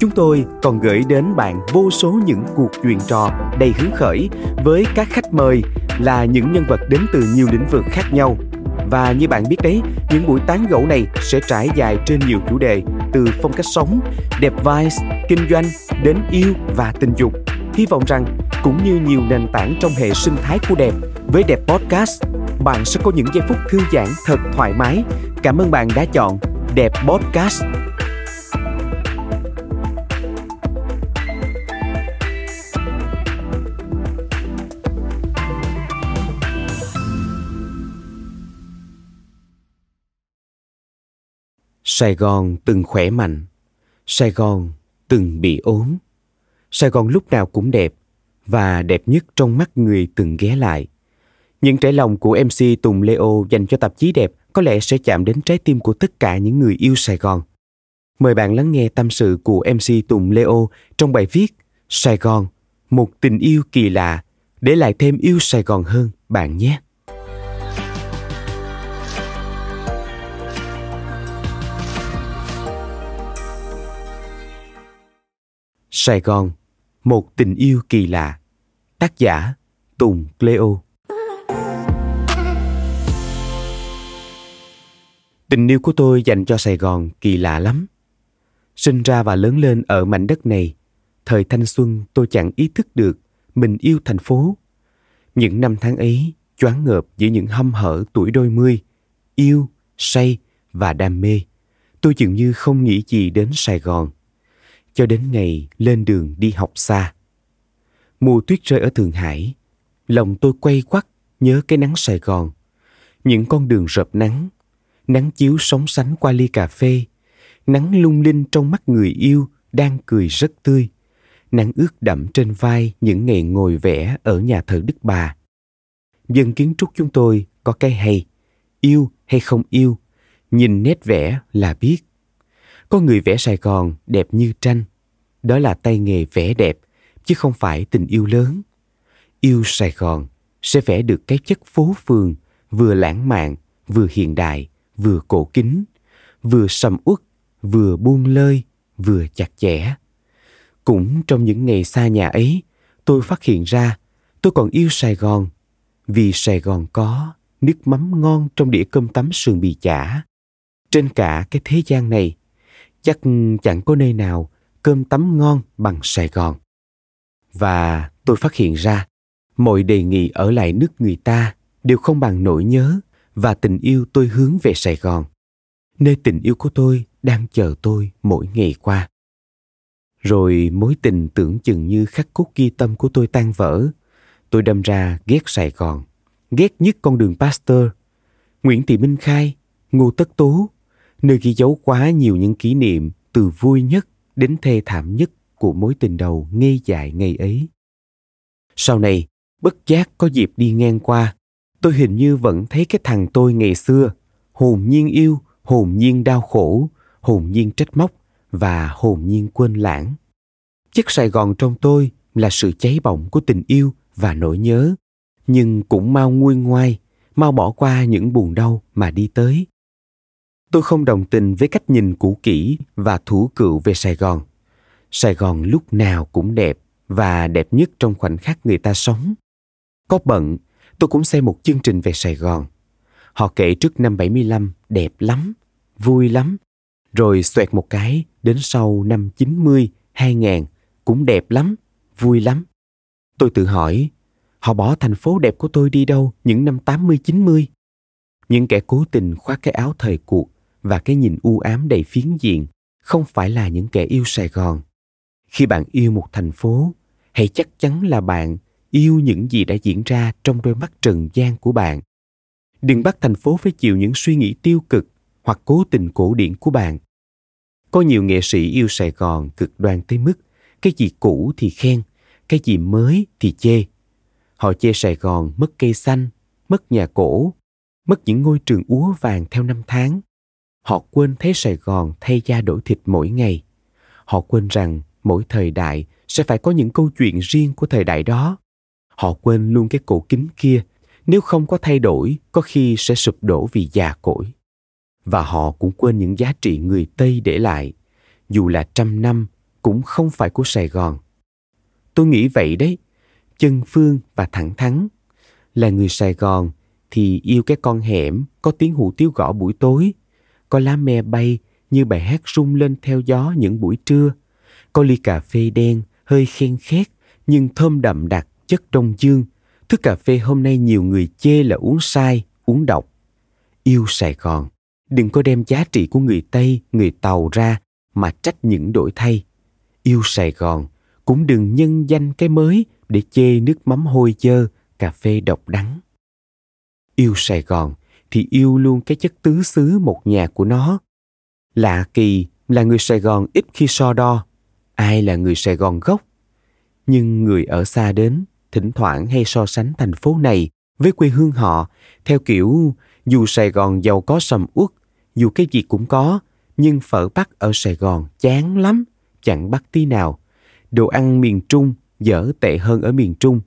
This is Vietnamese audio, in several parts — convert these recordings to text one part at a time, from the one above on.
chúng tôi còn gửi đến bạn vô số những cuộc chuyện trò đầy hứng khởi với các khách mời là những nhân vật đến từ nhiều lĩnh vực khác nhau. Và như bạn biết đấy, những buổi tán gẫu này sẽ trải dài trên nhiều chủ đề từ phong cách sống, đẹp vice, kinh doanh đến yêu và tình dục. Hy vọng rằng cũng như nhiều nền tảng trong hệ sinh thái của đẹp với đẹp podcast bạn sẽ có những giây phút thư giãn thật thoải mái cảm ơn bạn đã chọn đẹp podcast Sài Gòn từng khỏe mạnh, Sài Gòn từng bị ốm. Sài Gòn lúc nào cũng đẹp và đẹp nhất trong mắt người từng ghé lại. Những trải lòng của MC Tùng Leo dành cho tạp chí đẹp có lẽ sẽ chạm đến trái tim của tất cả những người yêu Sài Gòn. Mời bạn lắng nghe tâm sự của MC Tùng Leo trong bài viết Sài Gòn, một tình yêu kỳ lạ để lại thêm yêu Sài Gòn hơn bạn nhé. Sài Gòn, một tình yêu kỳ lạ. Tác giả Tùng Cleo Tình yêu của tôi dành cho Sài Gòn kỳ lạ lắm. Sinh ra và lớn lên ở mảnh đất này, thời thanh xuân tôi chẳng ý thức được mình yêu thành phố. Những năm tháng ấy choáng ngợp giữa những hâm hở tuổi đôi mươi, yêu, say và đam mê. Tôi dường như không nghĩ gì đến Sài Gòn. Cho đến ngày lên đường đi học xa. Mùa tuyết rơi ở Thượng Hải, lòng tôi quay quắt nhớ cái nắng Sài Gòn. Những con đường rợp nắng nắng chiếu sóng sánh qua ly cà phê nắng lung linh trong mắt người yêu đang cười rất tươi nắng ướt đậm trên vai những ngày ngồi vẽ ở nhà thờ đức bà dân kiến trúc chúng tôi có cái hay yêu hay không yêu nhìn nét vẽ là biết có người vẽ sài gòn đẹp như tranh đó là tay nghề vẽ đẹp chứ không phải tình yêu lớn yêu sài gòn sẽ vẽ được cái chất phố phường vừa lãng mạn vừa hiện đại vừa cổ kính, vừa sầm uất, vừa buông lơi, vừa chặt chẽ. Cũng trong những ngày xa nhà ấy, tôi phát hiện ra tôi còn yêu Sài Gòn vì Sài Gòn có nước mắm ngon trong đĩa cơm tấm sườn bì chả. Trên cả cái thế gian này, chắc chẳng có nơi nào cơm tấm ngon bằng Sài Gòn. Và tôi phát hiện ra, mọi đề nghị ở lại nước người ta đều không bằng nỗi nhớ và tình yêu tôi hướng về Sài Gòn, nơi tình yêu của tôi đang chờ tôi mỗi ngày qua. Rồi mối tình tưởng chừng như khắc cốt ghi tâm của tôi tan vỡ. Tôi đâm ra ghét Sài Gòn, ghét nhất con đường Pasteur, Nguyễn Thị Minh Khai, Ngô Tất Tố, nơi ghi dấu quá nhiều những kỷ niệm từ vui nhất đến thê thảm nhất của mối tình đầu ngây dại ngày ấy. Sau này, bất giác có dịp đi ngang qua, tôi hình như vẫn thấy cái thằng tôi ngày xưa hồn nhiên yêu hồn nhiên đau khổ hồn nhiên trách móc và hồn nhiên quên lãng chất sài gòn trong tôi là sự cháy bỏng của tình yêu và nỗi nhớ nhưng cũng mau nguôi ngoai mau bỏ qua những buồn đau mà đi tới tôi không đồng tình với cách nhìn cũ kỹ và thủ cựu về sài gòn sài gòn lúc nào cũng đẹp và đẹp nhất trong khoảnh khắc người ta sống có bận tôi cũng xem một chương trình về Sài Gòn. Họ kể trước năm 75 đẹp lắm, vui lắm. Rồi xoẹt một cái đến sau năm 90, 2000 cũng đẹp lắm, vui lắm. Tôi tự hỏi, họ bỏ thành phố đẹp của tôi đi đâu những năm 80, 90? Những kẻ cố tình khoác cái áo thời cuộc và cái nhìn u ám đầy phiến diện không phải là những kẻ yêu Sài Gòn. Khi bạn yêu một thành phố, hãy chắc chắn là bạn yêu những gì đã diễn ra trong đôi mắt trần gian của bạn đừng bắt thành phố phải chịu những suy nghĩ tiêu cực hoặc cố tình cổ điển của bạn có nhiều nghệ sĩ yêu sài gòn cực đoan tới mức cái gì cũ thì khen, cái gì mới thì chê. Họ chê Sài Gòn mất cây xanh, mất nhà cổ, mất những ngôi trường úa vàng theo năm tháng. Họ quên thấy Sài Gòn thay da đổi thịt mỗi ngày. Họ quên rằng mỗi thời đại sẽ phải có những câu chuyện riêng của thời đại đó. Họ quên luôn cái cổ kính kia, nếu không có thay đổi, có khi sẽ sụp đổ vì già cỗi. Và họ cũng quên những giá trị người Tây để lại, dù là trăm năm cũng không phải của Sài Gòn. Tôi nghĩ vậy đấy, chân phương và thẳng thắn. Là người Sài Gòn thì yêu cái con hẻm có tiếng hủ tiếu gõ buổi tối, có lá me bay như bài hát rung lên theo gió những buổi trưa, có ly cà phê đen hơi khen khét nhưng thơm đậm đặc chất đông dương. Thức cà phê hôm nay nhiều người chê là uống sai, uống độc. Yêu Sài Gòn, đừng có đem giá trị của người Tây, người Tàu ra mà trách những đổi thay. Yêu Sài Gòn, cũng đừng nhân danh cái mới để chê nước mắm hôi dơ, cà phê độc đắng. Yêu Sài Gòn thì yêu luôn cái chất tứ xứ một nhà của nó. Lạ kỳ là người Sài Gòn ít khi so đo. Ai là người Sài Gòn gốc? Nhưng người ở xa đến, thỉnh thoảng hay so sánh thành phố này với quê hương họ theo kiểu dù Sài Gòn giàu có sầm uất, dù cái gì cũng có, nhưng phở bắc ở Sài Gòn chán lắm, chẳng bắt tí nào. Đồ ăn miền Trung dở tệ hơn ở miền Trung.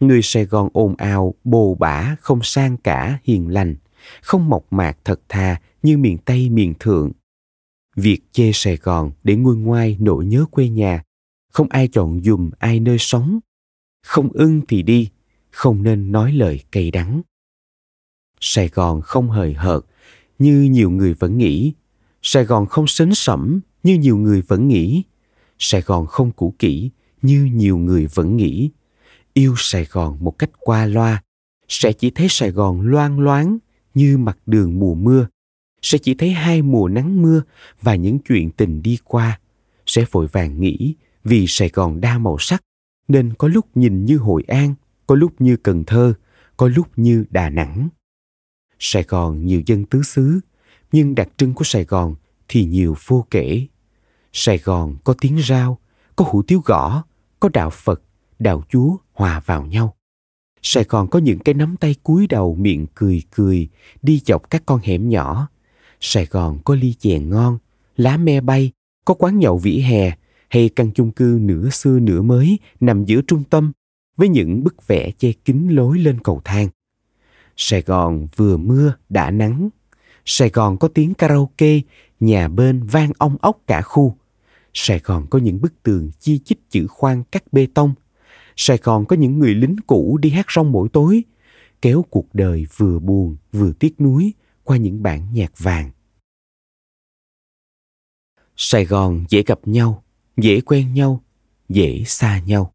Người Sài Gòn ồn ào, bồ bả, không sang cả, hiền lành, không mộc mạc thật thà như miền Tây miền Thượng. Việc chê Sài Gòn để nguôi ngoai nỗi nhớ quê nhà, không ai chọn dùm ai nơi sống. Không ưng thì đi, không nên nói lời cay đắng. Sài Gòn không hời hợt như nhiều người vẫn nghĩ. Sài Gòn không sến sẩm như nhiều người vẫn nghĩ. Sài Gòn không cũ kỹ như nhiều người vẫn nghĩ. Yêu Sài Gòn một cách qua loa, sẽ chỉ thấy Sài Gòn loang loáng như mặt đường mùa mưa. Sẽ chỉ thấy hai mùa nắng mưa và những chuyện tình đi qua. Sẽ vội vàng nghĩ vì Sài Gòn đa màu sắc nên có lúc nhìn như Hội An, có lúc như Cần Thơ, có lúc như Đà Nẵng. Sài Gòn nhiều dân tứ xứ, nhưng đặc trưng của Sài Gòn thì nhiều vô kể. Sài Gòn có tiếng rao, có hủ tiếu gõ, có đạo Phật, đạo Chúa hòa vào nhau. Sài Gòn có những cái nắm tay cúi đầu miệng cười cười đi dọc các con hẻm nhỏ. Sài Gòn có ly chè ngon, lá me bay, có quán nhậu vỉa hè hay căn chung cư nửa xưa nửa mới nằm giữa trung tâm với những bức vẽ che kín lối lên cầu thang. Sài Gòn vừa mưa đã nắng. Sài Gòn có tiếng karaoke, nhà bên vang ong ốc cả khu. Sài Gòn có những bức tường chi chít chữ khoan cắt bê tông. Sài Gòn có những người lính cũ đi hát rong mỗi tối, kéo cuộc đời vừa buồn vừa tiếc nuối qua những bản nhạc vàng. Sài Gòn dễ gặp nhau, dễ quen nhau, dễ xa nhau.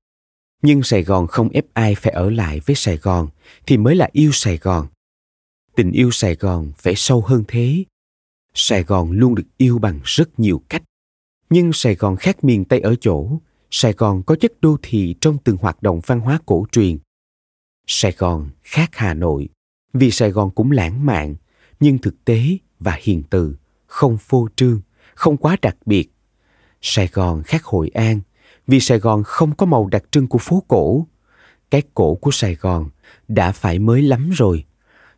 Nhưng Sài Gòn không ép ai phải ở lại với Sài Gòn thì mới là yêu Sài Gòn. Tình yêu Sài Gòn phải sâu hơn thế. Sài Gòn luôn được yêu bằng rất nhiều cách. Nhưng Sài Gòn khác miền Tây ở chỗ, Sài Gòn có chất đô thị trong từng hoạt động văn hóa cổ truyền. Sài Gòn khác Hà Nội, vì Sài Gòn cũng lãng mạn, nhưng thực tế và hiền từ, không phô trương, không quá đặc biệt. Sài Gòn khác Hội An, vì Sài Gòn không có màu đặc trưng của phố cổ. Cái cổ của Sài Gòn đã phải mới lắm rồi.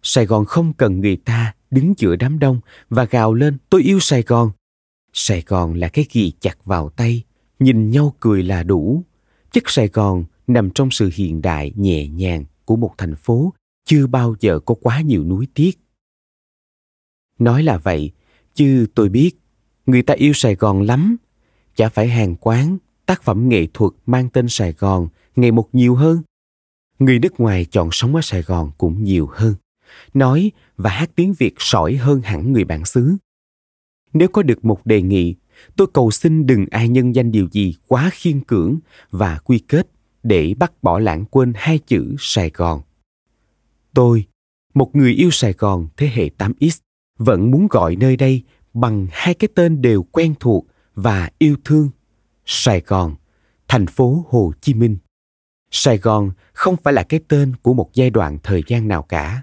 Sài Gòn không cần người ta đứng giữa đám đông và gào lên tôi yêu Sài Gòn. Sài Gòn là cái ghi chặt vào tay, nhìn nhau cười là đủ. Chất Sài Gòn nằm trong sự hiện đại nhẹ nhàng của một thành phố chưa bao giờ có quá nhiều núi tiếc. Nói là vậy, chứ tôi biết người ta yêu Sài Gòn lắm. Chả phải hàng quán, tác phẩm nghệ thuật mang tên Sài Gòn ngày một nhiều hơn. Người nước ngoài chọn sống ở Sài Gòn cũng nhiều hơn. Nói và hát tiếng Việt sỏi hơn hẳn người bản xứ. Nếu có được một đề nghị, tôi cầu xin đừng ai nhân danh điều gì quá khiên cưỡng và quy kết để bắt bỏ lãng quên hai chữ Sài Gòn. Tôi, một người yêu Sài Gòn thế hệ 8X, vẫn muốn gọi nơi đây bằng hai cái tên đều quen thuộc và yêu thương. Sài Gòn, thành phố Hồ Chí Minh. Sài Gòn không phải là cái tên của một giai đoạn thời gian nào cả.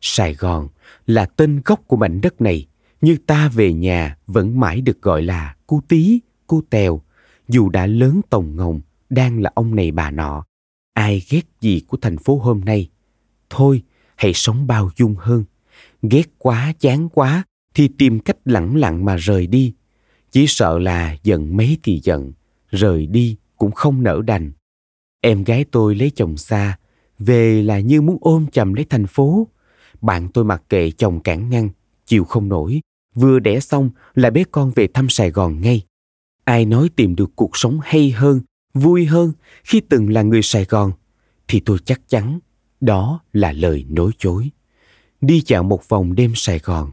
Sài Gòn là tên gốc của mảnh đất này, như ta về nhà vẫn mãi được gọi là cô tí, cô tèo, dù đã lớn tổng ngồng, đang là ông này bà nọ. Ai ghét gì của thành phố hôm nay? Thôi, hãy sống bao dung hơn. Ghét quá, chán quá, thì tìm cách lẳng lặng mà rời đi. Chỉ sợ là giận mấy thì giận, rời đi cũng không nỡ đành. Em gái tôi lấy chồng xa, về là như muốn ôm chầm lấy thành phố. Bạn tôi mặc kệ chồng cản ngăn, chịu không nổi, vừa đẻ xong là bé con về thăm Sài Gòn ngay. Ai nói tìm được cuộc sống hay hơn, vui hơn khi từng là người Sài Gòn, thì tôi chắc chắn đó là lời nói chối. Đi dạo một vòng đêm Sài Gòn,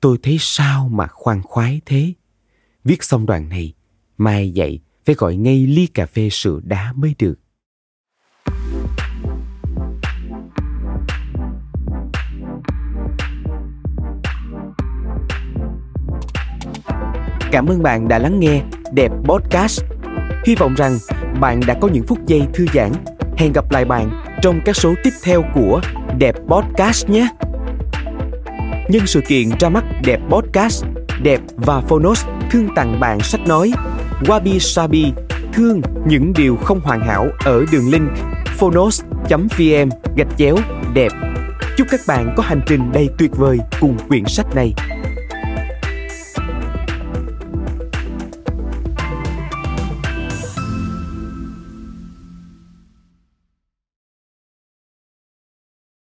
tôi thấy sao mà khoan khoái thế. Viết xong đoạn này, mai dậy phải gọi ngay ly cà phê sữa đá mới được. Cảm ơn bạn đã lắng nghe Đẹp Podcast. Hy vọng rằng bạn đã có những phút giây thư giãn. Hẹn gặp lại bạn trong các số tiếp theo của Đẹp Podcast nhé. Nhân sự kiện ra mắt Đẹp Podcast, Đẹp và Phonos thương tặng bạn sách nói Wabi Sabi thương những điều không hoàn hảo ở đường link phonos.vn gạch chéo đẹp. Chúc các bạn có hành trình đầy tuyệt vời cùng quyển sách này.